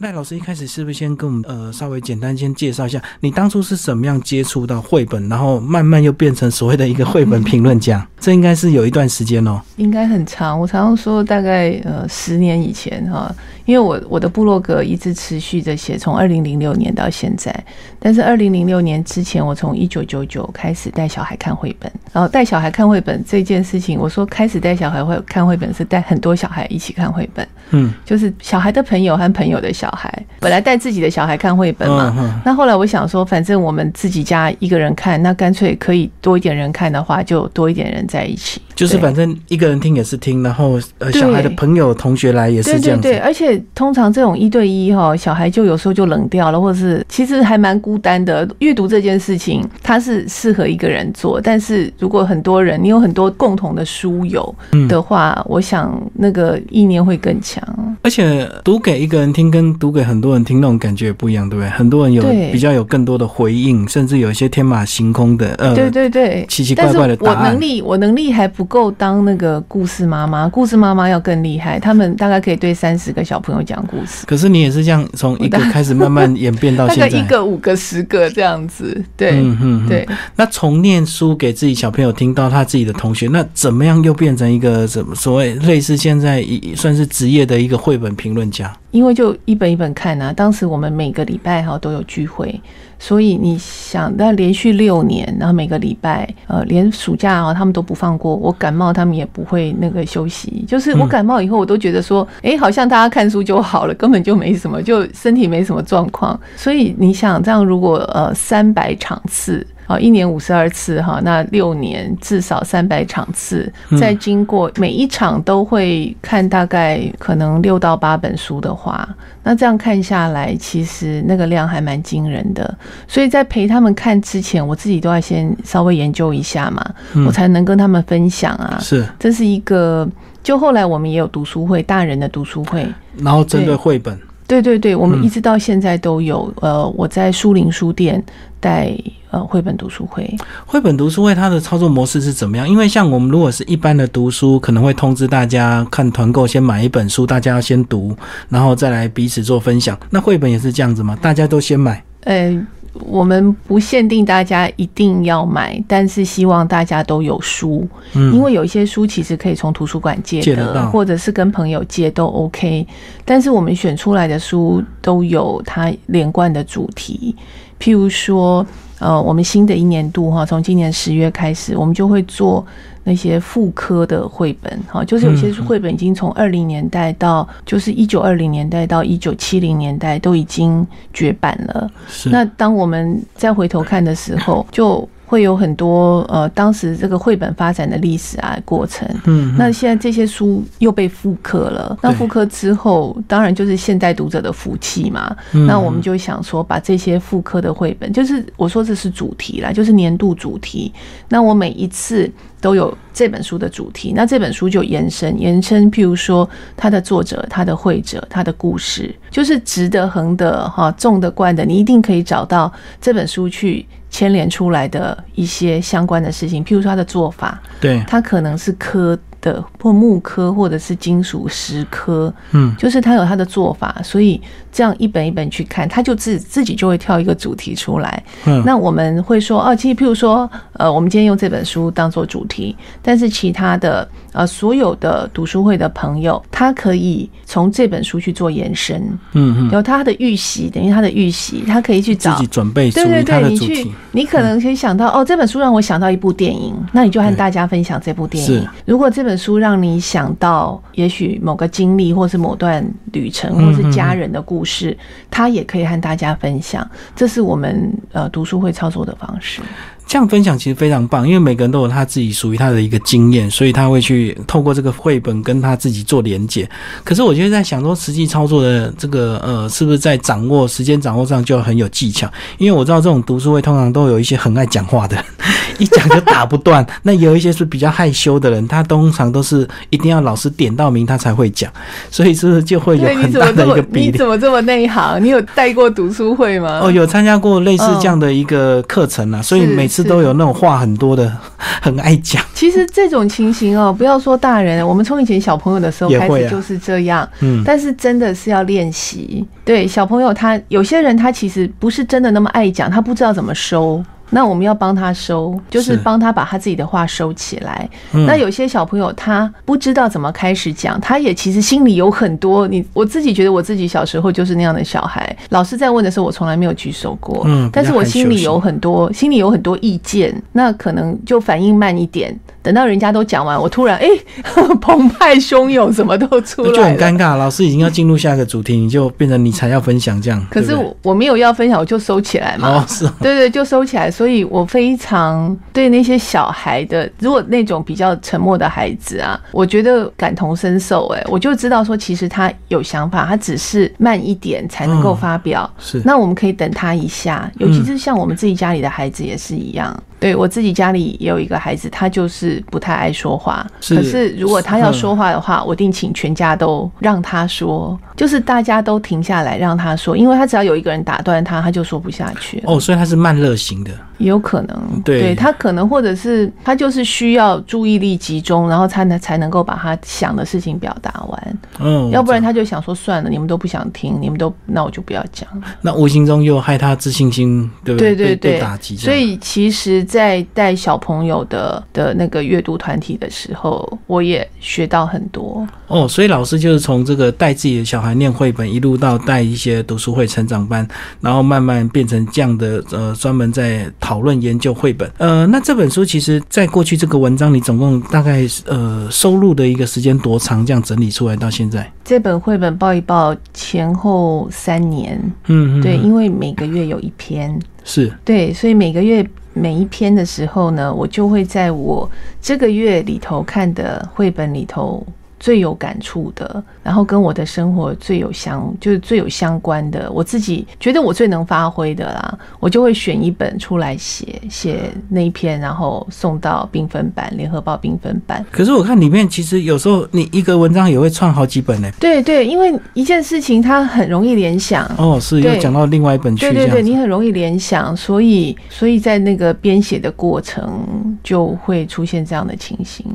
赖老师一开始是不是先跟我们呃稍微简单先介绍一下，你当初是怎么样接触到绘本，然后慢慢又变成所谓的一个绘本评论家？这应该是有一段时间哦。应该很长，我常常说大概呃十年以前哈，因为我我的部落格一直持续着写，从二零零六年到现在。但是二零零六年之前，我从一九九九开始带小孩看绘本，然后带小孩看绘本这件事情，我说开始带小孩会看绘本是带很多小孩一起看绘本，嗯，就是小孩的朋友和朋友的小孩，本来带自己的小孩看绘本嘛，那后来我想说，反正我们自己家一个人看，那干脆可以多一点人看的话，就多一点人在一起，就是反正一个人听也是听，然后呃小孩的朋友同学来也是这样子，对，而且通常这种一对一哈，小孩就有时候就冷掉了，或者是其实还蛮。孤单的阅读这件事情，它是适合一个人做。但是如果很多人，你有很多共同的书友的话，我想那个意念会更强。而且读给一个人听，跟读给很多人听那种感觉也不一样，对不对？很多人有比较有更多的回应，甚至有一些天马行空的，呃，对对对，奇奇怪怪的答案。我能力，我能力还不够当那个故事妈妈，故事妈妈要更厉害。他们大概可以对三十个小朋友讲故事。可是你也是这样，从一个开始慢慢演变到 现在，一个五个。十个这样子，对，对。那从念书给自己小朋友听到他自己的同学，那怎么样又变成一个什么所谓类似现在一算是职业的一个绘本评论家？因为就一本一本看啊，当时我们每个礼拜哈都有聚会，所以你想，那连续六年，然后每个礼拜，呃，连暑假啊他们都不放过。我感冒，他们也不会那个休息。就是我感冒以后，我都觉得说，哎，好像大家看书就好了，根本就没什么，就身体没什么状况。所以你想，这样如果呃三百场次。啊，一年五十二次哈，那六年至少三百场次，再经过每一场都会看大概可能六到八本书的话，那这样看下来，其实那个量还蛮惊人的。所以在陪他们看之前，我自己都要先稍微研究一下嘛，我才能跟他们分享啊。是，这是一个。就后来我们也有读书会，大人的读书会，然后针对绘本。对对对，我们一直到现在都有。呃，我在书林书店带呃绘本读书会。绘本读书会它的操作模式是怎么样？因为像我们如果是一般的读书，可能会通知大家看团购，先买一本书，大家要先读，然后再来彼此做分享。那绘本也是这样子吗？大家都先买？呃。我们不限定大家一定要买，但是希望大家都有书，嗯，因为有一些书其实可以从图书馆借的，或者是跟朋友借都 OK。但是我们选出来的书都有它连贯的主题，譬如说，呃，我们新的一年度哈，从今年十月开始，我们就会做。那些妇科的绘本，哈，就是有些绘本已经从二零年代到，就是一九二零年代到一九七零年代都已经绝版了。是。那当我们再回头看的时候，就。会有很多呃，当时这个绘本发展的历史啊过程。嗯，那现在这些书又被复刻了。那复刻之后，当然就是现代读者的福气嘛。那我们就想说，把这些复刻的绘本，就是我说这是主题啦，就是年度主题。那我每一次都有这本书的主题，那这本书就延伸延伸，譬如说它的作者、它的绘者、它的故事，就是直的、横的、哈、纵的、贯的，你一定可以找到这本书去。牵连出来的一些相关的事情，譬如说他的做法，对，他可能是刻的或木科，或者是金属石科，嗯，就是他有他的做法，所以这样一本一本去看，他就自自己就会跳一个主题出来。嗯，那我们会说，哦，其实譬如说，呃，我们今天用这本书当做主题，但是其他的。呃，所有的读书会的朋友，他可以从这本书去做延伸，嗯嗯，有他的预习，等于他的预习，他可以去找自己准备对对对，你去，你可能可以想到，哦，这本书让我想到一部电影，那你就和大家分享这部电影。如果这本书让你想到，也许某个经历，或是某段旅程，或是家人的故事，他也可以和大家分享。这是我们呃读书会操作的方式。这样分享其实非常棒，因为每个人都有他自己属于他的一个经验，所以他会去透过这个绘本跟他自己做连接。可是我就在想说，实际操作的这个呃，是不是在掌握时间掌握上就很有技巧？因为我知道这种读书会通常都有一些很爱讲话的人，一讲就打不断。那有一些是比较害羞的人，他通常都是一定要老师点到名他才会讲，所以是不是就会有很大的一个比例？你怎么这么内行？你有带过读书会吗？哦，有参加过类似这样的一个课程啊，所以每次。是都有那种话很多的，很爱讲。其实这种情形哦，不要说大人，我们从以前小朋友的时候开始就是这样。嗯，但是真的是要练习。对小朋友，他有些人他其实不是真的那么爱讲，他不知道怎么收。那我们要帮他收，就是帮他把他自己的话收起来。那有些小朋友他不知道怎么开始讲，他也其实心里有很多。你我自己觉得我自己小时候就是那样的小孩，老师在问的时候，我从来没有举手过。嗯，但是我心里有很多，心里有很多意见，那可能就反应慢一点。等到人家都讲完，我突然哎，澎湃汹涌，什么都出来，就很尴尬。老师已经要进入下一个主题，你就变成你才要分享这样。可是我我没有要分享，我就收起来嘛。哦，是。对对，就收起来。所以我非常对那些小孩的，如果那种比较沉默的孩子啊，我觉得感同身受。哎，我就知道说，其实他有想法，他只是慢一点才能够发表。是。那我们可以等他一下，尤其是像我们自己家里的孩子也是一样。对我自己家里也有一个孩子，他就是不太爱说话。可是如果他要说话的话，我定请全家都让他说，就是大家都停下来让他说，因为他只要有一个人打断他，他就说不下去。哦，所以他是慢热型的。有可能，对他可能或者是他就是需要注意力集中，然后才能才能够把他想的事情表达完。嗯，要不然他就想说算了，你们都不想听，你们都那我就不要讲。那无形中又害他自信心，对不对？对对对，打击。所以其实，在带小朋友的的那个阅读团体的时候，我也学到很多。哦，所以老师就是从这个带自己的小孩念绘本，一路到带一些读书会成长班，然后慢慢变成这样的呃，专门在。讨论研究绘本，呃，那这本书其实在过去这个文章里，总共大概呃收录的一个时间多长？这样整理出来到现在，这本绘本报一报前后三年，嗯，对，因为每个月有一篇，是对，所以每个月每一篇的时候呢，我就会在我这个月里头看的绘本里头。最有感触的，然后跟我的生活最有相，就是最有相关的，我自己觉得我最能发挥的啦，我就会选一本出来写写那一篇，然后送到缤纷版，联合报缤纷版。可是我看里面其实有时候你一个文章也会串好几本呢。对对，因为一件事情它很容易联想。哦，是又讲到另外一本去。对对对，你很容易联想，所以所以在那个编写的过程就会出现这样的情形。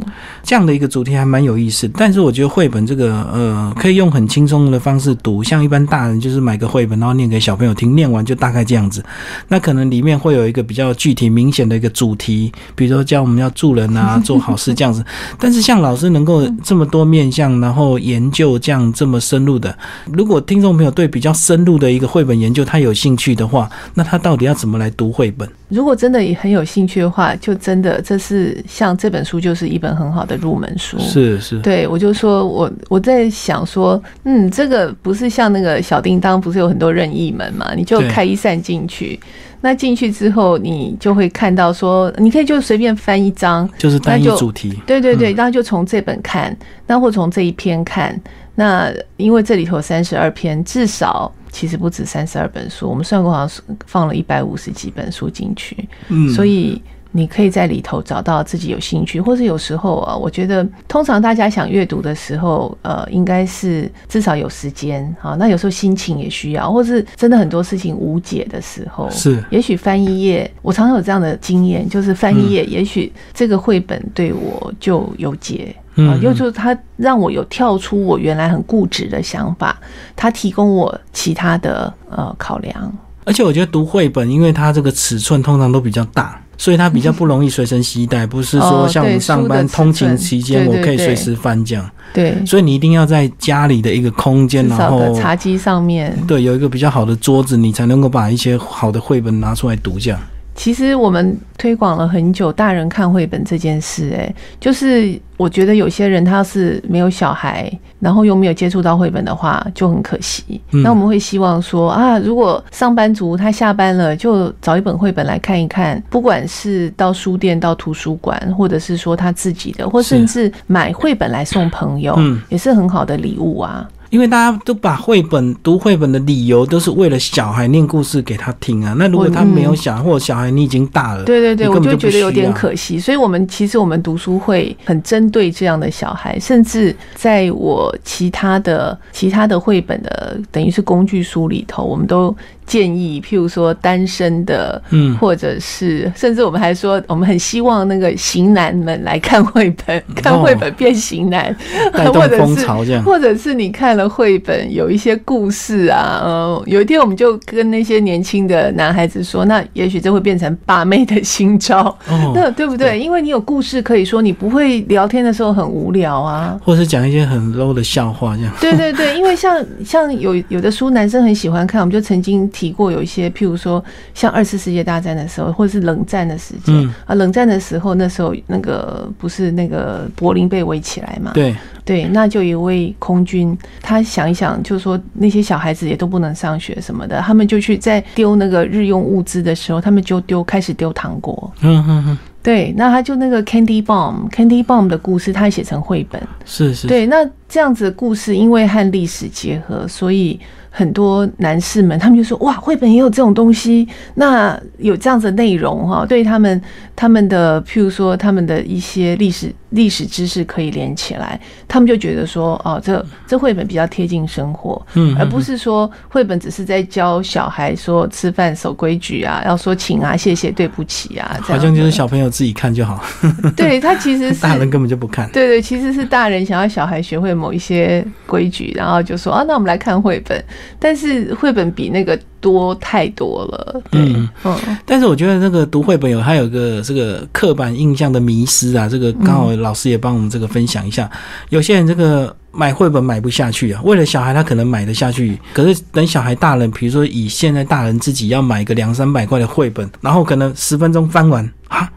这样的一个主题还蛮有意思，但。是我觉得绘本这个呃，可以用很轻松的方式读，像一般大人就是买个绘本，然后念给小朋友听，念完就大概这样子。那可能里面会有一个比较具体明显的一个主题，比如说教我们要助人啊，做好事这样子。但是像老师能够这么多面向，然后研究这样这么深入的，如果听众朋友对比较深入的一个绘本研究他有兴趣的话，那他到底要怎么来读绘本？如果真的也很有兴趣的话，就真的这是像这本书就是一本很好的入门书。是是，对我就说我我在想说，嗯，这个不是像那个小叮当，不是有很多任意门嘛？你就开一扇进去，那进去之后，你就会看到说，你可以就随便翻一张，就是单一主题。对对对，然后就从这本看，那或从这一篇看。那因为这里头三十二篇，至少其实不止三十二本书，我们算过好像放了一百五十几本书进去，嗯，所以。你可以在里头找到自己有兴趣，或是有时候啊，我觉得通常大家想阅读的时候，呃，应该是至少有时间啊。那有时候心情也需要，或是真的很多事情无解的时候，是也许翻一页，我常常有这样的经验，就是翻一页，也许这个绘本对我就有解啊，又就是它让我有跳出我原来很固执的想法，它提供我其他的呃考量。而且我觉得读绘本，因为它这个尺寸通常都比较大。所以它比较不容易随身携带，不是说像我们上班通勤期间，我可以随时翻这样。对，所以你一定要在家里的一个空间，然后茶几上面，对，有一个比较好的桌子，你才能够把一些好的绘本拿出来读这样。其实我们推广了很久，大人看绘本这件事，哎，就是我觉得有些人他是没有小孩，然后又没有接触到绘本的话，就很可惜。那我们会希望说啊，如果上班族他下班了，就找一本绘本来看一看，不管是到书店、到图书馆，或者是说他自己的，或甚至买绘本来送朋友，也是很好的礼物啊。因为大家都把绘本读绘本的理由都是为了小孩念故事给他听啊。那如果他没有小孩，或者小孩你已经大了，对对对，你我就觉得有点可惜。所以，我们其实我们读书会很针对这样的小孩，甚至在我其他的其他的绘本的等于是工具书里头，我们都建议，譬如说单身的，嗯或者是甚至我们还说，我们很希望那个型男们来看绘本，看绘本变型男，或者是风潮这样。或者是你看了绘本有一些故事啊，呃，有一天我们就跟那些年轻的男孩子说，那也许这会变成把妹的新招，哦，那对不对？因为你有故事可以说，你不会聊天的时候很无聊啊。或是讲一些很 low 的笑话这样。对对对，因为像像有有的书男生很喜欢看，我们就曾经提过有一些，譬如说像二次世界大战的时候，或者是冷战的时间、嗯啊，冷战的时候，那时候那个不是那个柏林被围起来嘛？对，对，那就有一位空军，他想一想，就说那些小孩子也都不能上学什么的，他们就去在丢那个日用物资的时候，他们就丢开始丢糖果。嗯嗯嗯，对，那他就那个 Candy Bomb，Candy Bomb 的故事，他写成绘本。是是，对，那这样子的故事，因为和历史结合，所以很多男士们他们就说：“哇，绘本也有这种东西，那有这样子的内容哈，对他们他们的譬如说他们的一些历史历史知识可以连起来，他们就觉得说哦，这这绘本比较贴近生活，嗯，而不是说绘本只是在教小孩说吃饭守规矩啊，要说请啊、谢谢、对不起啊，这样好像就是小朋友自己看就好，对他其实是 大人根本就不看。对对，其实是大人想要小孩学会某一些规矩，然后就说啊，那我们来看绘本。但是绘本比那个多太多了。对，嗯嗯但是我觉得那个读绘本有还有个这个刻板印象的迷失啊，这个刚好老师也帮我们这个分享一下。有些人这个买绘本买不下去啊，为了小孩他可能买得下去，可是等小孩大人，比如说以现在大人自己要买个两三百块的绘本，然后可能十分钟翻完啊。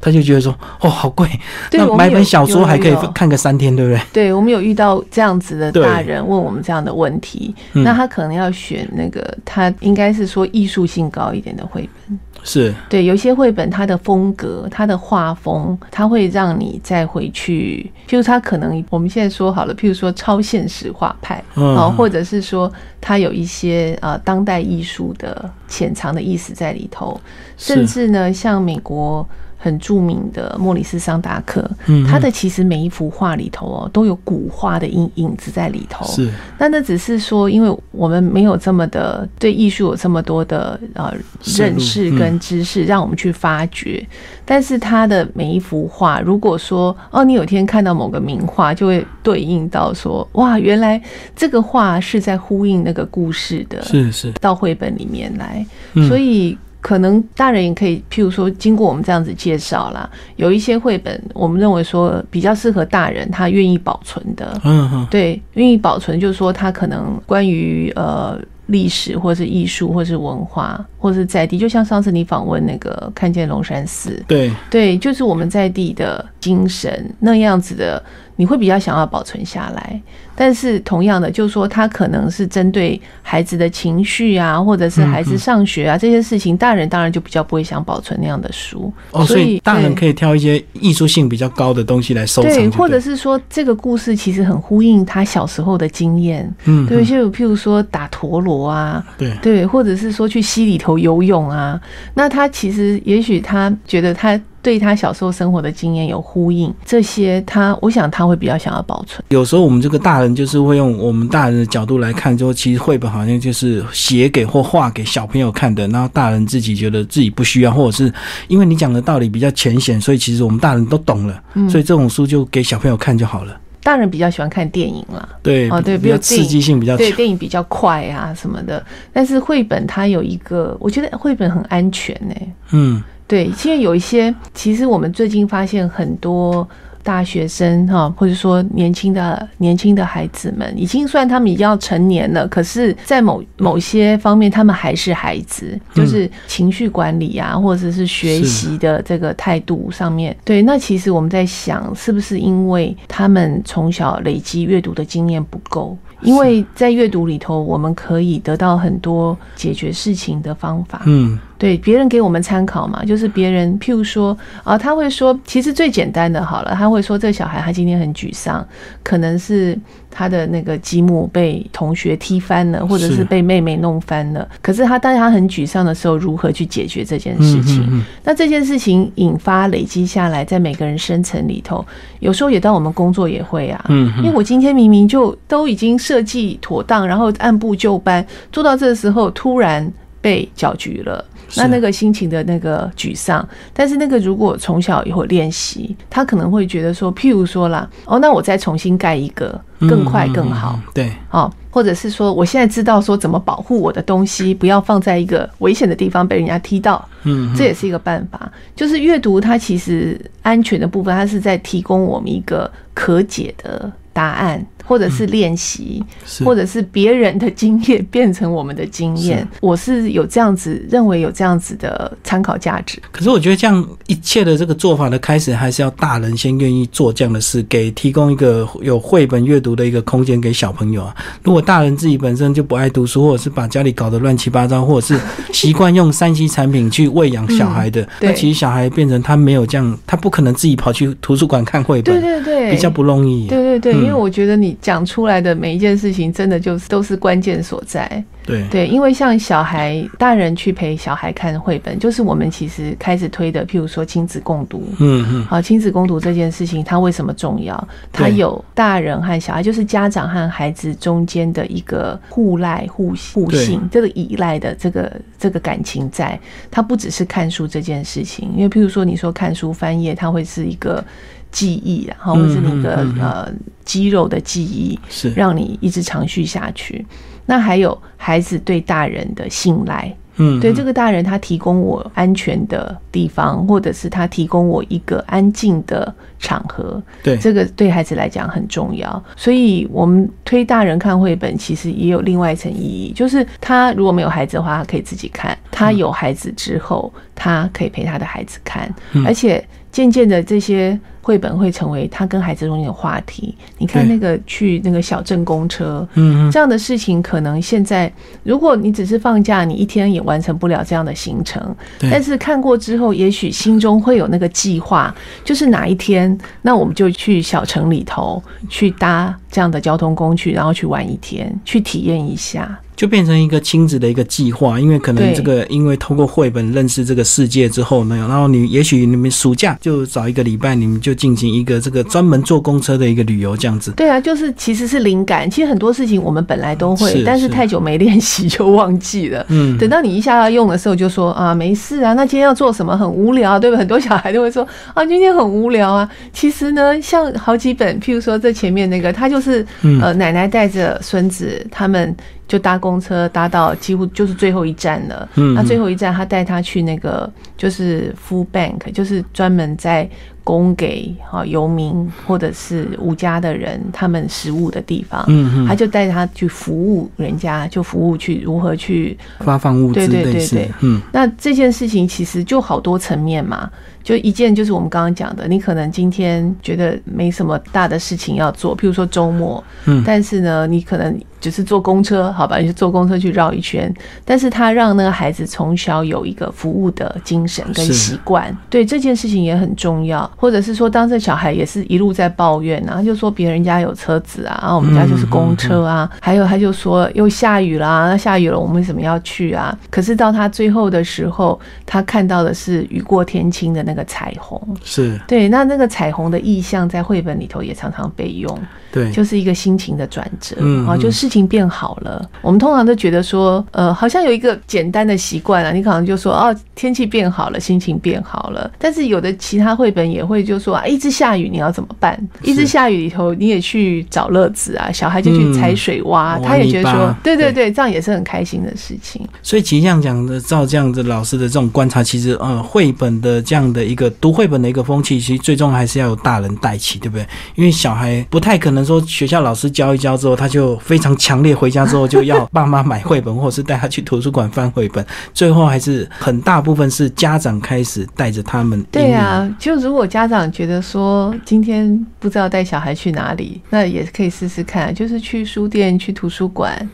他就觉得说，哦，好贵，对，那买本小说还可以看个三天，对不对？对，我们有遇到这样子的大人问我们这样的问题，嗯。那他可能要选那个他应该是说艺术性高一点的绘本。是，对，有一些绘本它的风格、它的画风，它会让你再回去，譬如它可能我们现在说好了，譬如说超现实画派，嗯。哦，或者是说它有一些呃当代艺术的潜藏的意思在里头，甚至呢，像美国很著名的莫里斯桑达克，嗯他的其实每一幅画里头哦都有古画的影影子在里头，是，那那只是说，因为我们没有这么的对艺术有这么多的呃认识跟知识，让我们去发掘。但是他的每一幅画，如果说哦，你有一天看到某个名画，就会对应到说，哇，原来这个画是在呼应那个故事的，是是，到绘本里面来。嗯。所以可能大人也可以，譬如说，经过我们这样子介绍啦，有一些绘本，我们认为说比较适合大人，他愿意保存的。嗯哼，对，愿意保存，就是说他可能关于呃历史或是艺术或是文化或是在地，就像上次你访问那个看见龙山寺，对，对，就是我们在地的精神那样子的，你会比较想要保存下来。但是同样的，就是说他可能是针对孩子的情绪啊，或者是孩子上学啊、这些事情，大人当然就比较不会想保存那样的书。哦，所以大人可以挑一些艺术性比较高的东西来收藏就对，或者是说这个故事其实很呼应他小时候的经验，嗯，对，嗯。就譬如说打陀螺啊，对，对，或者是说去溪里头游泳啊，那他其实也许他觉得他对他小时候生活的经验有呼应，这些他我想他会比较想要保存。有时候我们这个大人就是会用我们大人的角度来看，说其实绘本好像就是写给或画给小朋友看的，然后大人自己觉得自己不需要，或者是因为你讲的道理比较浅显，所以其实我们大人都懂了，嗯。所以这种书就给小朋友看就好了。大人比较喜欢看电影啦，对，哦对比较刺激性比较对，电影比较快啊什么的，但是绘本它有一个，我觉得绘本很安全呢、嗯，对，因为有一些，其实我们最近发现很多大学生哈，或者说年轻的年轻的孩子们，已经算他们已经要成年了，可是，在某某些方面，他们还是孩子，就是情绪管理啊，或者是学习的这个态度上面。对，那其实我们在想，是不是因为他们从小累积阅读的经验不够？因为在阅读里头，我们可以得到很多解决事情的方法。嗯，对别人给我们参考嘛，就是别人，譬如说啊，他会说，其实最简单的好了，他会说，这小孩他今天很沮丧，可能是他的那个积木被同学踢翻了，或者是被妹妹弄翻了。可是他当他很沮丧的时候，如何去解决这件事情？那这件事情引发累积下来，在每个人生层里头，有时候也当我们工作也会啊，嗯，因为我今天明明就都已经设计妥当，然后按部就班做到这个时候，突然被搅局了。那那个心情的那个沮丧，但是那个如果从小以后练习，他可能会觉得说，譬如说啦，哦，那我再重新盖一个，更快更好，对，哦，或者是说，我现在知道说怎么保护我的东西，不要放在一个危险的地方被人家踢到，嗯，这也是一个办法。就是阅读它其实安全的部分，它是在提供我们一个可解的答案。或者是练习，或者是别人的经验变成我们的经验，我是有这样子认为有这样子的参考价值。可是我觉得这样一切的这个做法的开始，还是要大人先愿意做这样的事，给提供一个有绘本阅读的一个空间给小朋友啊。如果大人自己本身就不爱读书，或者是把家里搞得乱七八糟，或者是习惯用 三 C 产品去喂养小孩的，那其实小孩变成他没有这样，他不可能自己跑去图书馆看绘本，对对对，比较不容易。对对对，因为我觉得你。讲出来的每一件事情，真的就是都是关键所在。对对，因为像小孩、大人去陪小孩看绘本，就是我们其实开始推的。譬如说亲子共读，嗯嗯，好，亲子共读这件事情，它为什么重要？它有大人和小孩，就是家长和孩子中间的一个互赖、互互信、这个依赖的这个这个感情在。它不只是看书这件事情，因为譬如说你说看书翻页，它会是一个。记忆，然后或是那个呃肌肉的记忆，是。让你一直长续下去。那还有孩子对大人的信赖，嗯，对这个大人他提供我安全的地方，或者是他提供我一个安静的场合，对。这个对孩子来讲很重要。所以我们推大人看绘本，其实也有另外一层意义，就是他如果没有孩子的话，他可以自己看；他有孩子之后，他可以陪他的孩子看，而且渐渐的这些。绘本会成为他跟孩子中间的话题。你看那个去那个小镇公车，嗯，这样的事情可能现在，如果你只是放假，你一天也完成不了这样的行程。但是看过之后，也许心中会有那个计划，就是哪一天，那我们就去小城里头去搭这样的交通工具，然后去玩一天，去体验一下。就变成一个亲子的一个计划，因为可能这个，因为透过绘本认识这个世界之后呢，然后你也许你们暑假就找一个礼拜，你们就进行一个这个专门坐公车的一个旅游这样子。对啊，就是其实是灵感。其实很多事情我们本来都会，但是太久没练习就忘记了。嗯，等到你一下要用的时候，就说啊没事啊，那今天要做什么很无聊，对不对？很多小孩都会说啊今天很无聊啊。其实呢，像好几本，譬如说这前面那个，他就是呃奶奶带着孙子他们。就搭公车搭到几乎就是最后一站了。嗯，那最后一站他带他去那个就是 Food Bank，就是专门在供给哈游民或者是无家的人他们食物的地方。嗯嗯，他就带他去服务人家，就服务去如何去发放物资。对对对对，嗯，那这件事情其实就好多层面嘛。就一件，就是我们刚刚讲的，你可能今天觉得没什么大的事情要做，譬如说周末，嗯，但是呢，你可能只是坐公车，好吧，你就坐公车去绕一圈，但是他让那个孩子从小有一个服务的精神跟习惯，对这件事情也很重要。或者是说，当这小孩也是一路在抱怨啊，就说别人家有车子啊，然后我们家就是公车啊，还有他就说又下雨啦，那下雨了，我们为什么要去啊？可是到他最后的时候，他看到的是雨过天晴的那个彩虹。是。对，那那个彩虹的意象在绘本里头也常常被用，对，就是一个心情的转折，啊，就事情变好了。我们通常都觉得说，呃，好像有一个简单的习惯啊，你可能就说，哦，天气变好了，心情变好了。但是有的其他绘本也会就说，啊，一直下雨你要怎么办？一直下雨里头你也去找乐子啊，小孩就去踩水洼，他也觉得说，对对对，这样也是很开心的事情。所以其实这样讲的，照这样子老师的这种观察，其实呃，绘本的这样的。一个读绘本的一个风气，其实最终还是要有大人带起，对不对？因为小孩不太可能说学校老师教一教之后，他就非常强烈，回家之后就要爸妈买绘本，或者是带他去图书馆翻绘本。最后还是很大部分是家长开始带着他们。对啊，就如果家长觉得说今天不知道带小孩去哪里，那也可以试试看，就是去书店、去图书馆。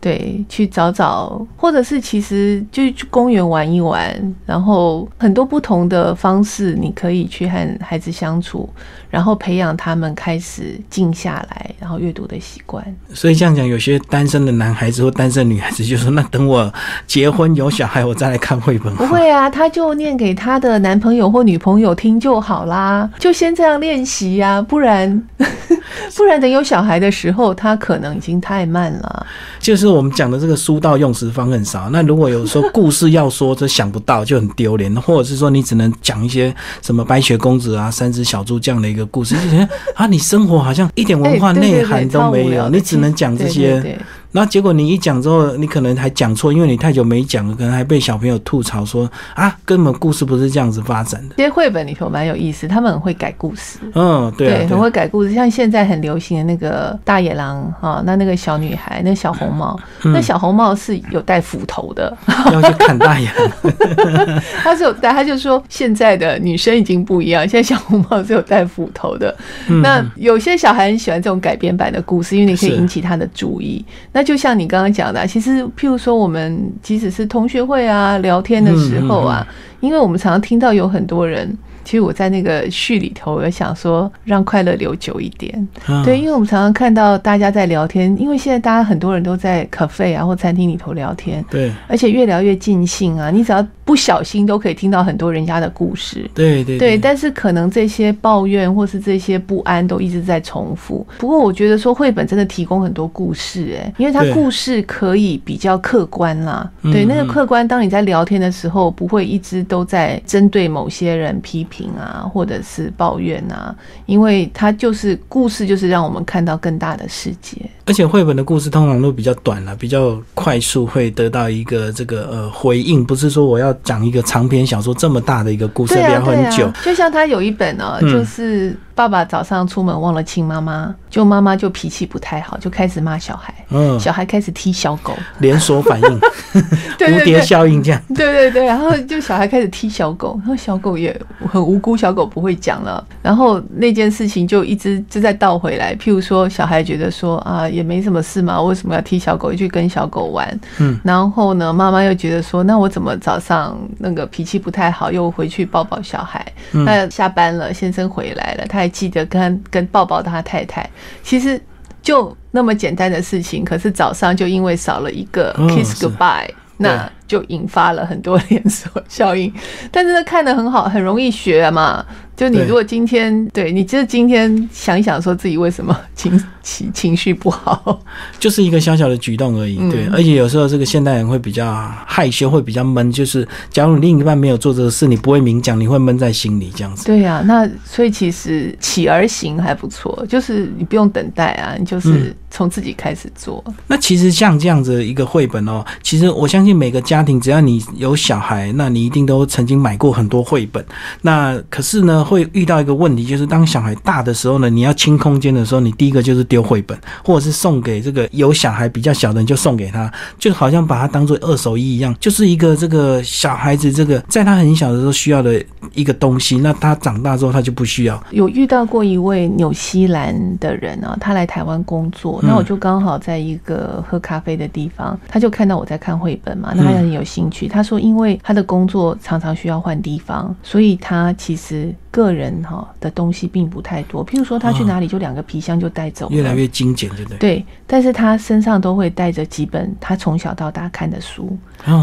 对，去找找，或者是其实就去公园玩一玩，然后很多不同的方式，你可以去和孩子相处，然后培养他们开始静下来，然后阅读的习惯。所以这样讲，有些单身的男孩子或单身女孩子就说：“那等我结婚有小孩，我再来看绘本。”不会啊，他就念给他的男朋友或女朋友听就好啦，就先这样练习呀，不然 不然等有小孩的时候，他可能已经太慢了。就是我们讲的这个书到用时方恨少。那如果有时候故事要说，这想不到就很丢脸，或者是说你只能讲一些什么白雪公主啊、三只小猪这样的一个故事，就觉得啊，你生活好像一点文化内涵都没有，你只能讲这些。然后结果你一讲之后，你可能还讲错，因为你太久没讲了，可能还被小朋友吐槽说啊，根本故事不是这样子发展的。这些绘本里头蛮有意思，他们很会改故事。嗯，对，很会改故事。像现在很流行的那个大野狼哈，那那个小女孩，那小红帽，那小红帽是有带斧头的，要去砍大野狼。他是有带，他就说现在的女生已经不一样，现在小红帽是有带斧头的。那有些小孩很喜欢这种改编版的故事，因为你可以引起他的注意。那那就像你刚刚讲的，其实譬如说，我们即使是同学会啊、聊天的时候啊，因为我们常常听到有很多人。其实我在那个序里头，我想说让快乐留久一点。对，因为我们常常看到大家在聊天，因为现在大家很多人都在 cafe 啊或餐厅里头聊天。对，而且越聊越尽兴啊！你只要不小心都可以听到很多人家的故事。对对对，但是可能这些抱怨或是这些不安都一直在重复。不过我觉得说绘本真的提供很多故事，哎，因为它故事可以比较客观啦。对，那个客观，当你在聊天的时候，不会一直都在针对某些人批。评啊，或者是抱怨啊，因为它就是故事，就是让我们看到更大的世界。而且绘本的故事通常都比较短了，比较快速，会得到一个这个呃回应。不是说我要讲一个长篇小说这么大的一个故事，要很久。就像他有一本呢，就是。爸爸早上出门忘了亲妈妈，就妈妈就脾气不太好，就开始骂小孩。嗯，小孩开始踢小狗，连锁反应，蝴蝶效应这样。对对对，然后就小孩开始踢小狗，然后小狗也很无辜，小狗不会讲了。然后那件事情就一直就在倒回来。譬如说，小孩觉得说啊，也没什么事嘛，为什么要踢小狗？去跟小狗玩。嗯，然后呢，妈妈又觉得说，那我怎么早上那个脾气不太好，又回去抱抱小孩？那下班了，先生回来了，他还。记得跟 跟抱抱他太太，其实就那么简单的事情，可是早上就因为少了一个 kiss goodbye，那就引发了很多连锁效应。但是看的很好，很容易学嘛。就你如果今天对你就是今天想一想，说自己为什么 情情情绪不好，就是一个小小的举动而已。对，而且有时候这个现代人会比较害羞，会比较闷。就是假如你另一半没有做这个事，你不会明讲，你会闷在心里这样子。对呀，那所以其实起而行还不错，就是你不用等待啊，你就是从自己开始做。那其实像这样子一个绘本哦，其实我相信每个家庭只要你有小孩，那你一定都曾经买过很多绘本。那可是呢？会遇到一个问题，就是当小孩大的时候呢，你要清空间的时候，你第一个就是丢绘本，或者是送给这个有小孩比较小的人就送给他，就好像把它当做二手衣一样，就是一个这个小孩子这个在他很小的时候需要的一个东西，那他长大之后他就不需要。有遇到过一位纽西兰的人啊，他来台湾工作，那我就刚好在一个喝咖啡的地方，他就看到我在看绘本嘛，那他也很有兴趣，他说因为他的工作常常需要换地方，所以他其实。个人哈的东西并不太多，譬如说他去哪里就两个皮箱就带走，越来越精简，对不对？对，但是他身上都会带着几本他从小到大看的书，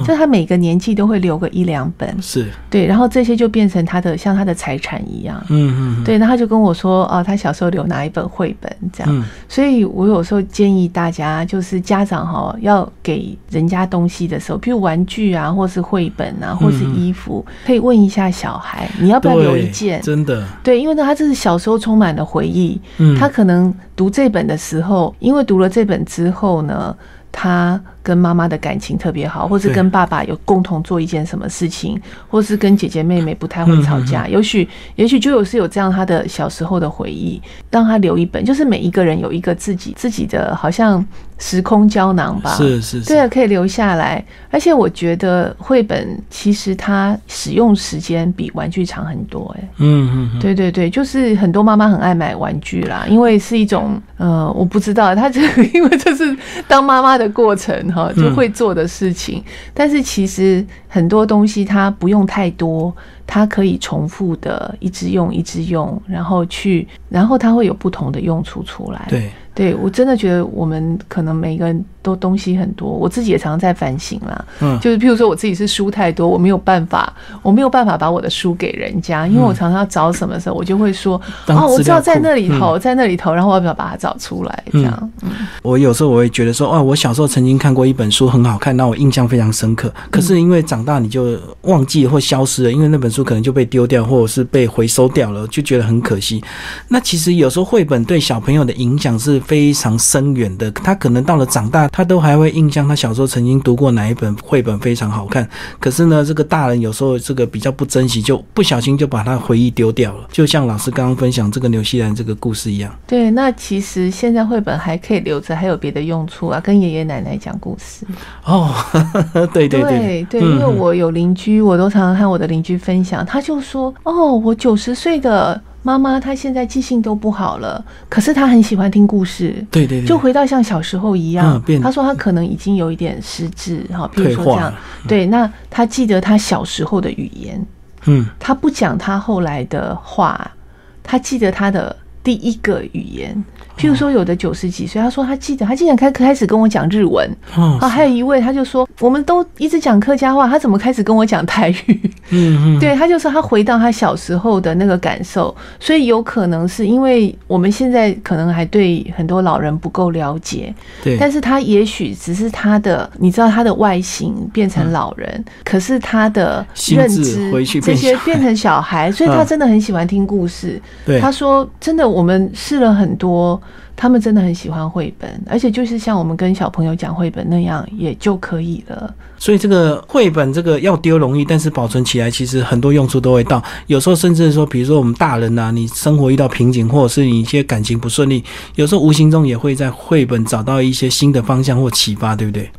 就他每个年纪都会留个一两本，是。对，然后这些就变成他的像他的财产一样，嗯嗯，对，那他就跟我说，哦，他小时候留哪一本绘本这样，所以我有时候建议大家，就是家长哈要给人家东西的时候，譬如玩具啊，或是绘本啊，或是衣服，可以问一下小孩，你要不要留一件？真的。对，因为呢，他这是小时候充满了回忆。嗯，他可能读这本的时候，因为读了这本之后呢，他跟妈妈的感情特别好，或是跟爸爸有共同做一件什么事情，或是跟姐姐妹妹不太会吵架。也许，也许就有是有这样他的小时候的回忆，让他留一本，就是每一个人有一个自己自己的好像时空胶囊吧。是是是，对啊，可以留下来。而且我觉得绘本其实它使用时间比玩具长很多、哎。嗯嗯嗯，对对对，就是很多妈妈很爱买玩具啦，因为是一种呃，我不知道，她这因为这是当妈妈的过程哈，就会做的事情。但是其实很多东西它不用太多，它可以重复的一直用一直用，然后去，然后它会有不同的用处出来。对。对，我真的觉得我们可能每个人都东西很多，我自己也常常在反省啦。嗯就是譬如说我自己是书太多，我没有办法，我没有办法把我的书给人家，因为我常常要找什么时候，我就会说，当哦，我知道在那里头，在那里头，然后我要不要把它找出来？这样，嗯我有时候我会觉得说，哦，我小时候曾经看过一本书很好看，让我印象非常深刻。可是因为长大你就忘记或消失了，因为那本书可能就被丢掉或者是被回收掉了，就觉得很可惜。那其实有时候绘本对小朋友的影响是非常深远的，他可能到了长大，他都还会印象他小时候曾经读过哪一本绘本非常好看。可是呢，这个大人有时候这个比较不珍惜，就不小心就把他回忆丢掉了。就像老师刚刚分享这个纽西兰这个故事一样。对。那其实现在绘本还可以留着，还有别的用处啊，跟爷爷奶奶讲故事。哦，对对对，对，嗯因为我有邻居，我都常常和我的邻居分享，他就说：“哦，我九十岁的妈妈，她现在记性都不好了，可是她很喜欢听故事。”对对对，就回到像小时候一样嗯，变他说她可能已经有一点失智哈，比如退说这样，对，那她记得她小时候的语言，嗯。她不讲她后来的话，她记得她的第一个语言。譬如说，有的九十几岁，他说他记得，他竟然开开始跟我讲日文。哦啊，还有一位他就说，我们都一直讲客家话，他怎么开始跟我讲台语？嗯嗯，对，他就说他回到他小时候的那个感受，所以有可能是因为我们现在可能还对很多老人不够了解，对，但是他也许只是他的，你知道他的外形变成老人，可是他的认知这些变成小孩，所以他 嗯。真的很喜欢听故事。对。他说真的，我们试了很多。他们真的很喜欢绘本，而且就是像我们跟小朋友讲绘本那样，也就可以了。所以这个绘本这个要丢容易，但是保存起来其实很多用处都会到。有时候甚至说，比如说我们大人呐、你生活遇到瓶颈，或者是你一些感情不顺利，有时候无形中也会在绘本找到一些新的方向或启发，对不对？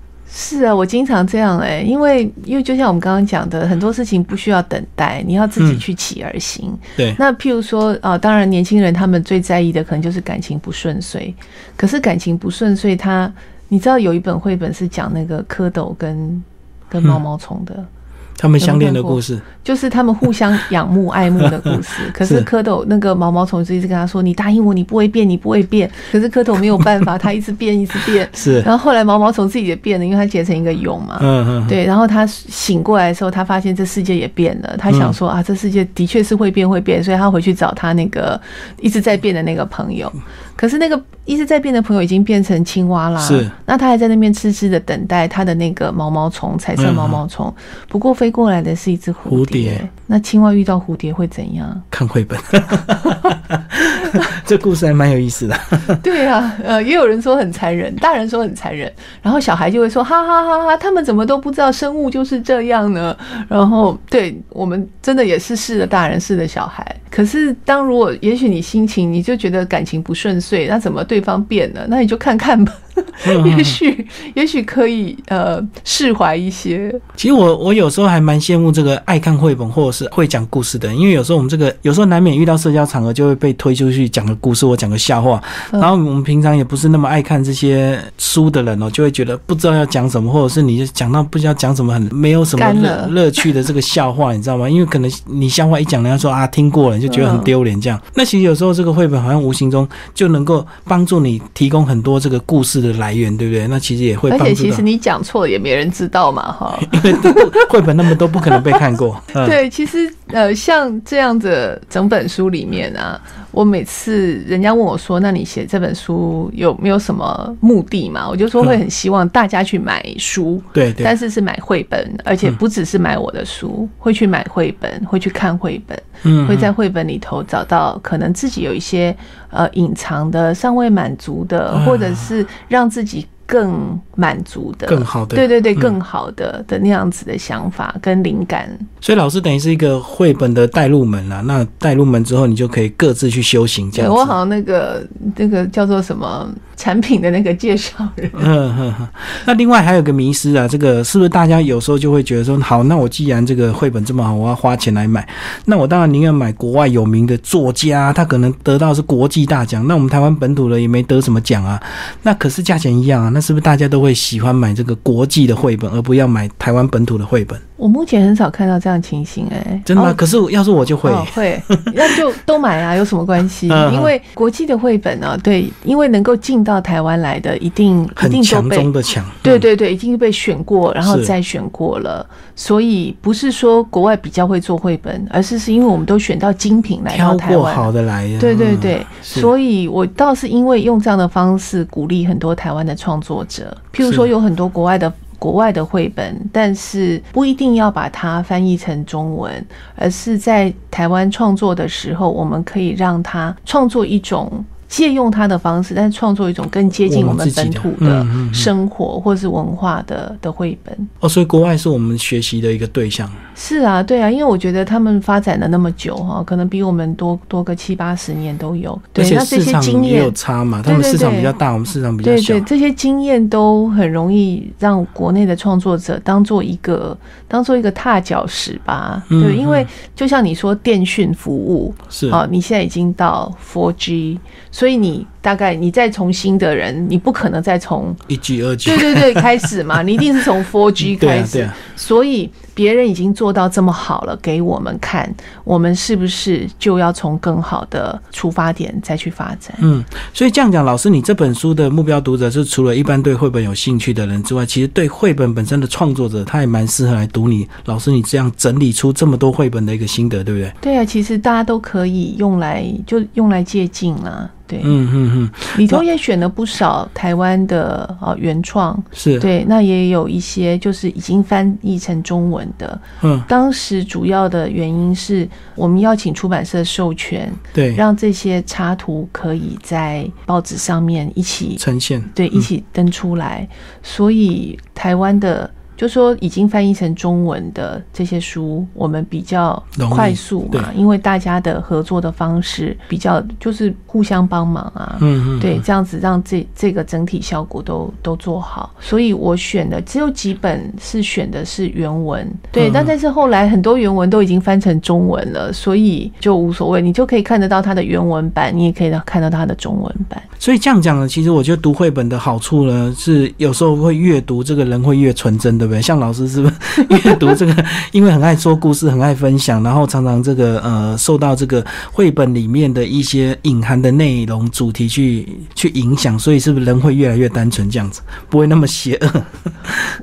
是啊，我经常这样哎、因为因为就像我们刚刚讲的，很多事情不需要等待，你要自己嗯去起而行。对，那譬如说啊、当然年轻人他们最在意的可能就是感情不顺遂，可是感情不顺遂，他你知道有一本绘本是讲那个蝌蚪跟跟毛毛虫的。他们相恋的故事，就是他们互相仰慕、爱慕的故事。可是是蝌蚪那个毛毛虫就一直跟他说：“你答应我，你不会变，你不会变。”可是蝌蚪没有办法，他一直变，一直变。是，然后后来毛毛虫自己也变了，因为它结成一个蛹嘛。嗯嗯，对，然后他醒过来的时候，他发现这世界也变了。他想说、啊，这世界的确是会变会变，所以他回去找他那个一直在变的那个朋友。可是那个一直在变的朋友已经变成青蛙啦，是。那他还在那边痴痴的等待他的那个毛毛虫，彩色毛毛虫。不过飞过来的是一只蝴蝴蝶那青蛙遇到蝴蝶会怎样？看绘本，这故事还蛮有意思的。对啊，呃，也有人说很残忍，大人说很残忍，然后小孩就会说哈哈哈哈，他们怎么都不知道生物就是这样呢？然后对我们真的也是是的大人，是的小孩。可是当如果也许你心情你就觉得感情不顺遂，那怎么对对方变了？那你就看看吧，也许也许可以呃释怀一些。其实我我有时候还蛮羡慕这个爱看绘本或者是会讲故事的人，因为有时候我们这个有时候难免遇到社交场合就会被推出去讲个故事或讲个笑话，嗯然后我们平常也不是那么爱看这些书的人哦，就会觉得不知道要讲什么，或者是你就讲到不知道讲什么很没有什么乐乐趣的这个笑话，你知道吗？因为可能你笑话一讲，人家说啊听过了，你就觉得很丢脸这样。那其实有时候这个绘本好像无形中就能够帮助你提供很多这个故事的来源，对不对？那其实也会而且其实你讲错了也没人知道嘛，哈。因为绘本那么多，不可能被看过。嗯、对，其实呃，像这样的整本书里面啊，我每次人家问我说：“那你写这本书有没有什么目的嘛？”我就说会很希望大家去买书，对对但是是买绘本，而且不只是买我的书，会去买绘本，会去看绘本，嗯会在绘本里头找到可能自己有一些呃隐藏的、尚未满足的，啊或者是让自己。更满足的、更好的，对对对，更好的的那样子的想法跟灵感。所以老师等于是一个绘本的带入门啦。那带入门之后，你就可以各自去修行。这样，我好像那个那个叫做什么产品的那个介绍人。嗯嗯嗯。那另外还有个迷失啊，这个是不是大家有时候就会觉得说，好，那我既然这个绘本这么好，我要花钱来买，那我当然宁愿买国外有名的作家，他可能得到是国际大奖，那我们台湾本土的也没得什么奖啊。那可是价钱一样啊，是不是大家都会喜欢买这个国际的绘本，而不要买台湾本土的绘本？我目前很少看到这样情形，哎，真的。可是要是我就会。哦会，那就都买啊，有什么关系？因为国际的绘本呢，对，因为能够进到台湾来的，一定一定强中的强，对对对，已经被选过，然后再选过了，所以不是说国外比较会做绘本，而是是因为我们都选到精品来到台湾，好的来，对对对，所以我倒是因为用这样的方式鼓励很多台湾的创作者，譬如说有很多国外的。国外的绘本，但是不一定要把它翻译成中文，而是在台湾创作的时候，我们可以让它创作一种。借用他的方式，但是创作一种更接近我们本土的生活或是文化的的绘本哦，所以国外是我们学习的一个对象。是啊，对啊，因为我觉得他们发展了那么久哈，可能比我们多多个七八十年都有。对，那这些经验有差嘛？他们市场比较大，我们市场比较小。对对，这些经验都很容易让国内的创作者当做一个当做一个踏脚石吧。对，因为就像你说，电讯服务是啊，你现在已经到 Four G。所以你大概你再从新的人，你不可能再从一 G 二 G 对对对开始嘛，你一定是从 Four G 开始。所以别人已经做到这么好了，给我们看，我们是不是就要从更好的出发点再去发展？嗯，所以这样讲，老师，你这本书的目标读者是除了一般对绘本有兴趣的人之外，其实对绘本本身的创作者，他也蛮适合来读你。老师，你这样整理出这么多绘本的一个心得，对不对？对啊，其实大家都可以用来就用来借鉴啊。对，嗯嗯嗯，里头也选了不少台湾的啊原创，是。对，那也有一些就是已经翻译成中文的。嗯，当时主要的原因是我们邀请出版社授权，对，让这些插图可以在报纸上面一起呈现，对，一起登出来，所以台湾的。就说已经翻译成中文的这些书，我们比较快速嘛，因为大家的合作的方式比较就是互相帮忙啊，嗯嗯，对，这样子让这这个整体效果都都做好。所以我选的只有几本是选的是原文，对，但但是后来很多原文都已经翻成中文了，所以就无所谓，你就可以看得到它的原文版，你也可以看到它的中文版。所以这样讲呢，其实我觉得读绘本的好处呢，是有时候会越读这个人会越纯真的。像老师是不是 阅读这个？因为很爱说故事，很爱分享，然后常常这个呃，受到这个绘本里面的一些隐含的内容主题去去影响，所以是不是人会越来越单纯，这样子不会那么邪恶？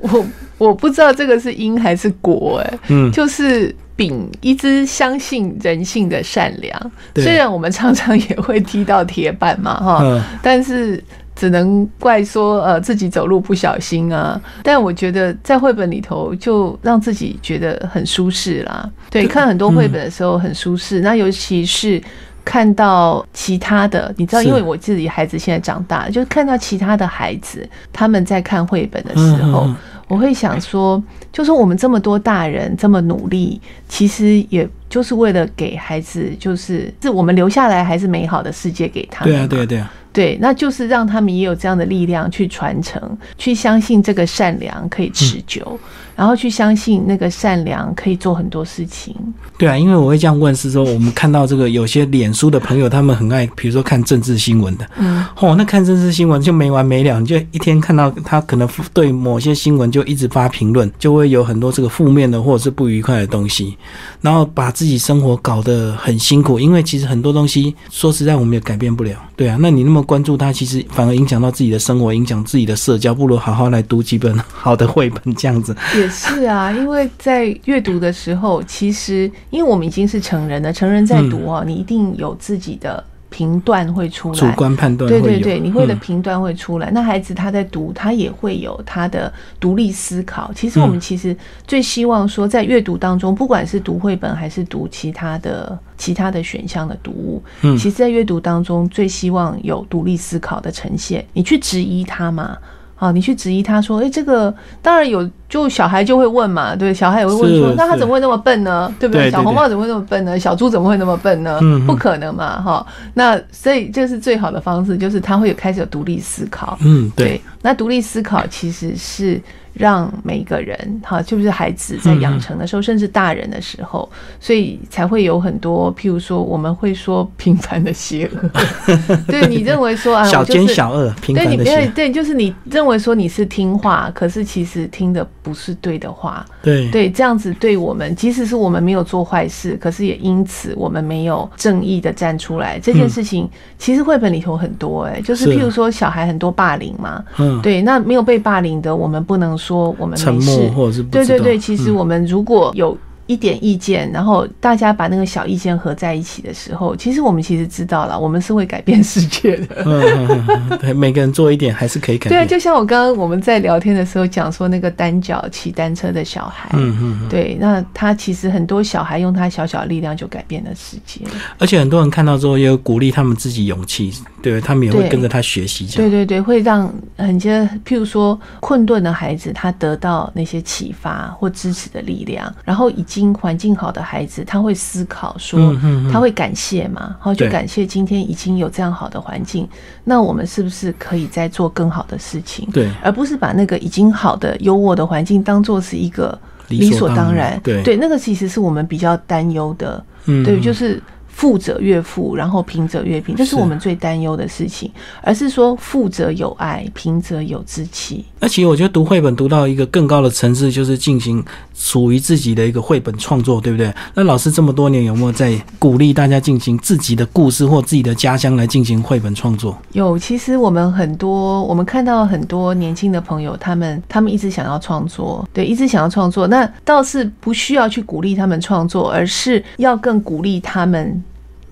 我我不知道这个是因还是果，哎，嗯，就是丙一直相信人性的善良，虽然我们常常也会踢到铁板嘛，哈，但是。只能怪说呃自己走路不小心啊，但我觉得在绘本里头就让自己觉得很舒适啦。对，看很多绘本的时候很舒适，那尤其是看到其他的，你知道，因为我自己孩子现在长大，就是看到其他的孩子他们在看绘本的时候，我会想说，就是我们这么多大人这么努力，其实也就是为了给孩子，就是是我们留下来还是美好的世界给他们。对啊，对啊，对啊。对，那就是让他们也有这样的力量去传承，去相信这个善良可以持久。然后去相信那个善良可以做很多事情。对啊，因为我会这样问，是说我们看到这个有些脸书的朋友，他们很爱，比如说看政治新闻的。嗯。哦，那看政治新闻就没完没了，你就一天看到他可能对某些新闻就一直发评论，就会有很多这个负面的或者是不愉快的东西，然后把自己生活搞得很辛苦。因为其实很多东西说实在我们也改变不了。对啊，那你那么关注他，其实反而影响到自己的生活，影响自己的社交，不如好好来读几本好的绘本这样子。是啊，因为在阅读的时候，其实因为我们已经是成人了，成人在读哦，你一定有自己的评断会出来，主观判断对对对，你会的评断会出来。那孩子他在读，他也会有他的独立思考。其实我们其实最希望说，在阅读当中，不管是读绘本还是读其他的其他的选项的读物，嗯，其实，在阅读当中最希望有独立思考的呈现。你去质疑他嘛？好，你去质疑他说，哎，这个当然有，就小孩就会问嘛，对，小孩也会问说，那他怎么会那么笨呢？对不对？小红帽怎么会那么笨呢？小猪怎么会那么笨呢？不可能嘛，哈。那所以这是最好的方式，就是他会有开始有独立思考。嗯，对。那独立思考其实是。让每一个人哈，就是孩子在养成的时候，甚至大人的时候，所以才会有很多，譬如说，我们会说平凡的邪恶。对你认为说啊，小奸小恶，平凡的对，对，就是你认为说你是听话，可是其实听的不是对的话。对对，这样子对我们，即使是我们没有做坏事，可是也因此我们没有正义的站出来。这件事情其实绘本里头很多，哎，就是譬如说小孩很多霸凌嘛，嗯，对，那没有被霸凌的，我们不能。说我们没事，或者是对对对，其实我们如果有。一点意见，然后大家把那个小意见合在一起的时候，其实我们其实知道了，我们是会改变世界的。嗯对，每个人做一点还是可以改变。对啊，就像我刚刚我们在聊天的时候讲说，那个单脚骑单车的小孩，嗯嗯，对，那他其实很多小孩用他小小的力量就改变了世界。而且很多人看到之后，也有鼓励他们自己勇气，对他们也会跟着他学习。对对对，会让很些譬如说困顿的孩子，他得到那些启发或支持的力量，然后以及。环境好的孩子，他会思考说，他会感谢嘛，然后就感谢今天已经有这样好的环境，那我们是不是可以再做更好的事情？对，而不是把那个已经好的优渥的环境当做是一个理所当然。对，对，那个其实是我们比较担忧的。嗯，对，就是。富者越富，然后贫者越贫，这是我们最担忧的事情。而是说，富者有爱，贫者有志气。那其实我觉得读绘本读到一个更高的层次，就是进行属于自己的一个绘本创作，对不对？那老师这么多年有没有在鼓励大家进行自己的故事或自己的家乡来进行绘本创作？有，其实我们很多，我们看到很多年轻的朋友，他们他们一直想要创作，对，一直想要创作。那倒是不需要去鼓励他们创作，而是要更鼓励他们。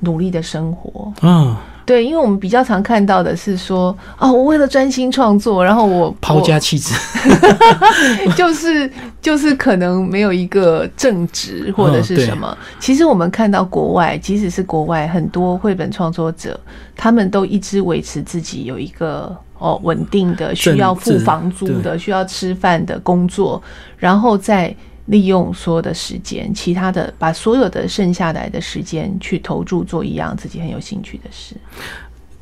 努力的生活，嗯，对，因为我们比较常看到的是说，哦，我为了专心创作，然后我抛家弃子，就是就是可能没有一个正职或者是什么。其实我们看到国外，即使是国外很多绘本创作者，他们都一直维持自己有一个哦稳定的需要付房租的、需要吃饭的工作，然后再。利用所有的时间，其他的把所有的剩下来的时间去投注做一样自己很有兴趣的事。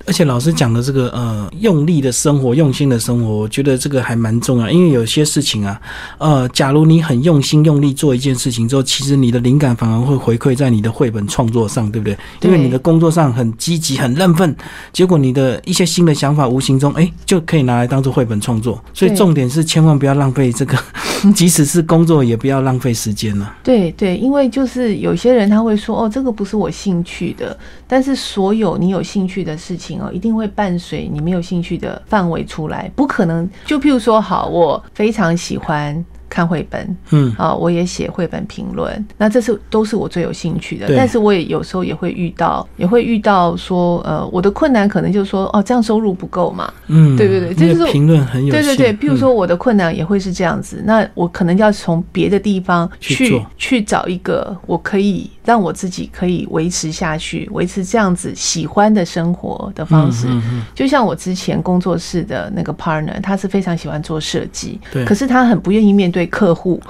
而且老师讲的这个呃，用力的生活，用心的生活，我觉得这个还蛮重要。因为有些事情啊，呃，假如你很用心用力做一件事情之后，其实你的灵感反而会回馈在你的绘本创作上，对不对？因为你的工作上很积极、很认份，结果你的一些新的想法无形中哎就可以拿来当做绘本创作。所以重点是千万不要浪费这个，即使是工作也不要浪费时间了。对对，因为就是有些人他会说哦，这个不是我兴趣的，但是所有你有兴趣的事情。哦，一定会伴随你没有兴趣的范围出来，不可能。就譬如说，好，我非常喜欢。看绘本，嗯。啊，我也写绘本评论，那这是都是我最有兴趣的。但是我也有时候也会遇到，也会遇到说，呃，我的困难可能就是说，哦，这样收入不够嘛，嗯，对对对，这就是评论很有对对对。譬如说我的困难也会是这样子，那我可能要从别的地方去去找一个我可以让我自己可以维持下去，维持这样子喜欢的生活的方式。嗯。就像我之前工作室的那个 partner，他是非常喜欢做设计，对，可是他很不愿意面对。客户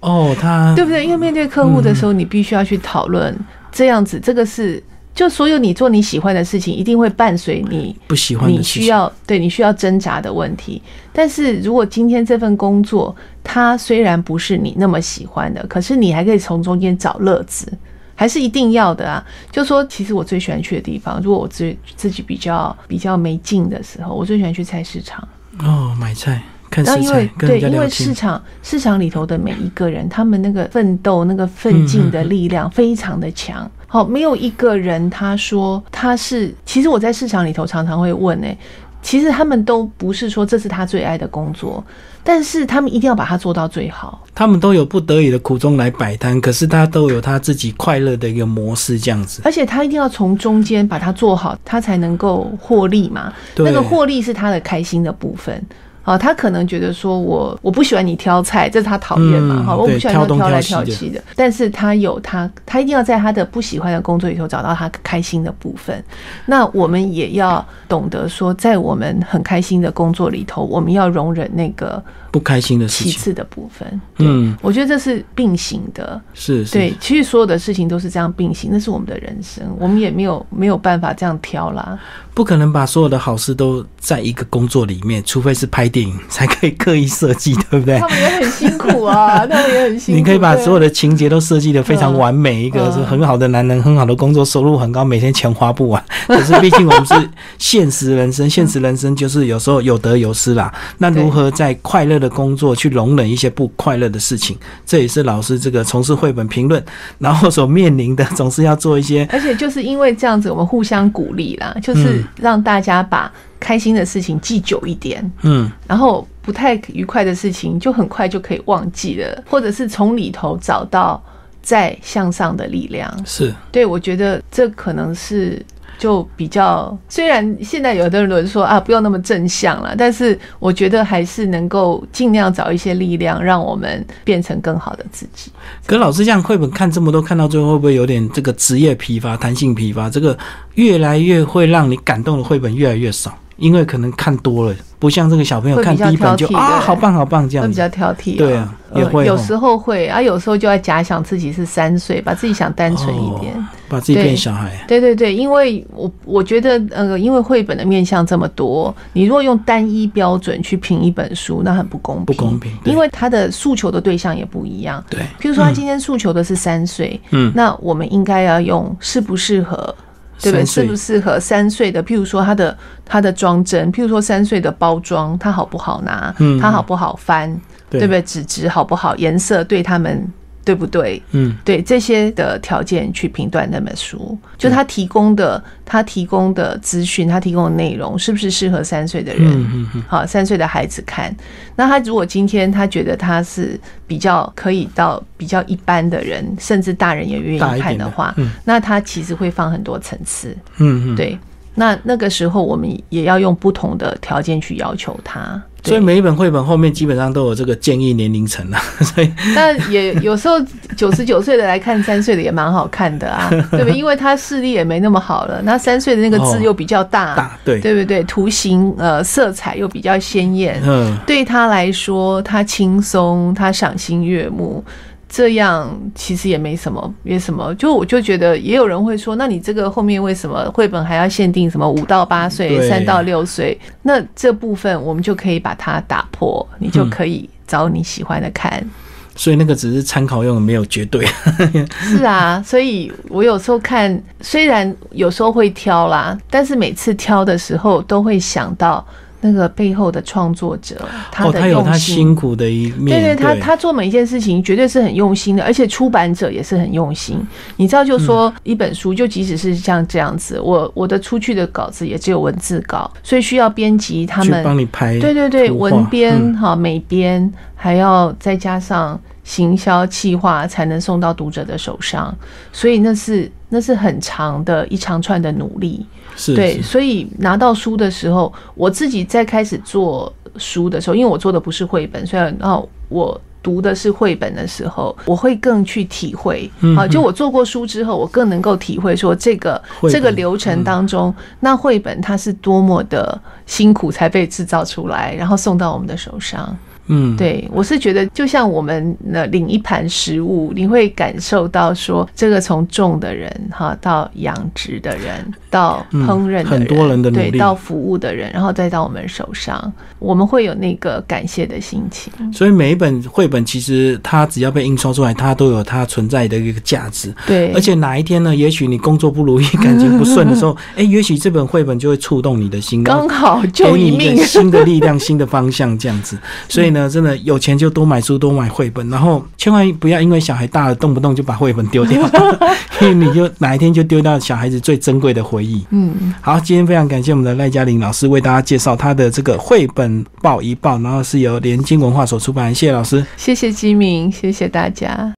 哦，他 对不对？因为面对客户的时候，你必须要去讨论这样子。这个是就所有你做你喜欢的事情，一定会伴随你不喜欢、你需要对你需要挣扎的问题。但是如果今天这份工作，它虽然不是你那么喜欢的，可是你还可以从中间找乐子，还是一定要的啊。就说其实我最喜欢去的地方，如果我自自己比较比较没劲的时候，我最喜欢去菜市场哦，买菜。然后因为对，因为市场市场里头的每一个人，他们那个奋斗、那个奋进的力量非常的强。好，没有一个人他说他是。其实我在市场里头常常会问，哎，其实他们都不是说这是他最爱的工作，但是他们一定要把它做到最好。他们都有不得已的苦衷来摆摊，可是他都有他自己快乐的一个模式，这样子。而且他一定要从中间把它做好，他才能够获利嘛。那个获利是他的开心的部分。好，他可能觉得说我我不喜欢你挑菜，这是他讨厌嘛，嗯好，我不喜欢他挑来挑去的。但是他有他，他一定要在他的不喜欢的工作里头找到他开心的部分。那我们也要懂得说，在我们很开心的工作里头，我们要容忍那个不开心的事情，其次的部分。嗯，我觉得这是并行的。是是，对，其实所有的事情都是这样并行，那是我们的人生，我们也没有没有办法这样挑啦。不可能把所有的好事都在一个工作里面，除非是拍电影才可以刻意设计，对不对他？们也很辛苦啊，他们也很辛苦。你可以把所有的情节都设计的非常完美，一个嗯是很好的男人，很好的工作，收入很高，每天钱花不完。可是毕竟我们是现实人生，现实人生就是有时候有得有失啦。那如何在快乐的工作去容忍一些不快乐的事情，这也是老师这个从事绘本评论，然后所面临的，总是要做一些而且就是因为这样子，我们互相鼓励啦，就是让大家把开心的事情记久一点，嗯然后不太愉快的事情就很快就可以忘记了，或者是从里头找到再向上的力量。是对我觉得这可能是。就比较，虽然现在有的人说啊，不要那么正向了，但是我觉得还是能够尽量找一些力量，让我们变成更好的自己。可老师这样绘本看这么多，看到最后会不会有点这个职业疲乏、弹性疲乏？这个越来越会让你感动的绘本越来越少，因为可能看多了，不像这个小朋友看第一本就啊，好棒好棒这样子。会比较挑剔、对啊也呃会哦有时候会啊，有时候就要假想自己是三岁，把自己想单纯一点。把自己变小孩，对对对，因为我我觉得呃，因为绘本的面向这么多，你如果用单一标准去评一本书，那很不公平。不公平因为他的诉求的对象也不一样。对，譬如说，他今天诉求的是三岁，嗯，那我们应该要用适不适合，对不对？适不适合三岁的？譬如说，它的它的装帧，譬如说三岁的包装，它好不好拿？嗯它好不好翻？对对不对？纸质好不好？颜色对他们对不对？嗯，对这些的条件去评断那本书，就他提供的他提供的资讯，他提供的内容是不是适合三岁的人？嗯嗯嗯，好，三岁的孩子看。那他如果今天他觉得他是比较可以到比较一般的人，甚至大人也愿意看的话，嗯那他其实会放很多层次。嗯嗯，。对，那那个时候我们也要用不同的条件去要求他。对所以每一本绘本后面基本上都有这个建议年龄层啊，所以但也有时候九十九岁的来看三岁的也蛮好看的啊，对不对？因为他视力也没那么好了，那三岁的那个字哦又比较大，大对，对不对？图形呃色彩又比较鲜艳，嗯，对他来说他轻松，他赏心悦目。这样其实也没什么，没什么。就我就觉得，也有人会说，那你这个后面为什么绘本还要限定什么五到八岁、三到六岁？那这部分我们就可以把它打破，你就可以找你喜欢的看。所以那个只是参考用的，没有绝对。是啊，所以我有时候看，虽然有时候会挑啦，但是每次挑的时候都会想到那个背后的创作者，他哦，的他有他用心。辛苦的一面，对对，他他做每一件事情绝对是很用心的，而且出版者也是很用心。你知道，就说一本书，就即使是像这样子，我我的出去的稿子也只有文字稿，所以需要编辑他去们帮你拍，对对对，文编嗯哈、美编，还要再加上行销企划，才能送到读者的手上。所以那是那是很长的一长串的努力。是，对，所以拿到书的时候，我自己在开始做书的时候，因为我做的不是绘本，虽然哦我。读的是绘本的时候，我会更去体会。嗯好，就我做过书之后，我更能够体会说这个这个流程当中，那绘本它是多么的辛苦才被制造出来，然后送到我们的手上。嗯，对我是觉得，就像我们呢领一盘食物，你会感受到说，这个从种的人哈到养殖的人，到烹饪的人，嗯很多人的努力对，到服务的人，然后再到我们手上，我们会有那个感谢的心情。所以每一本绘本其实它只要被印刷出来，它都有它存在的一个价值。对，而且哪一天呢？也许你工作不如意、感情不顺的时候，哎、也许这本绘本就会触动你的心，刚好给救一命你。新的力量、新的方向，这样子。所以呢，真的有钱就多买书、多买绘本，然后千万不要因为小孩大了，动不动就把绘本丢掉，因为你就哪一天就丢掉小孩子最珍贵的回忆。嗯，好，今天非常感谢我们的赖嘉玲老师为大家介绍他的这个绘本报一报，然后是由联经文化所出版，谢谢老师。谢谢吉明，谢谢大家。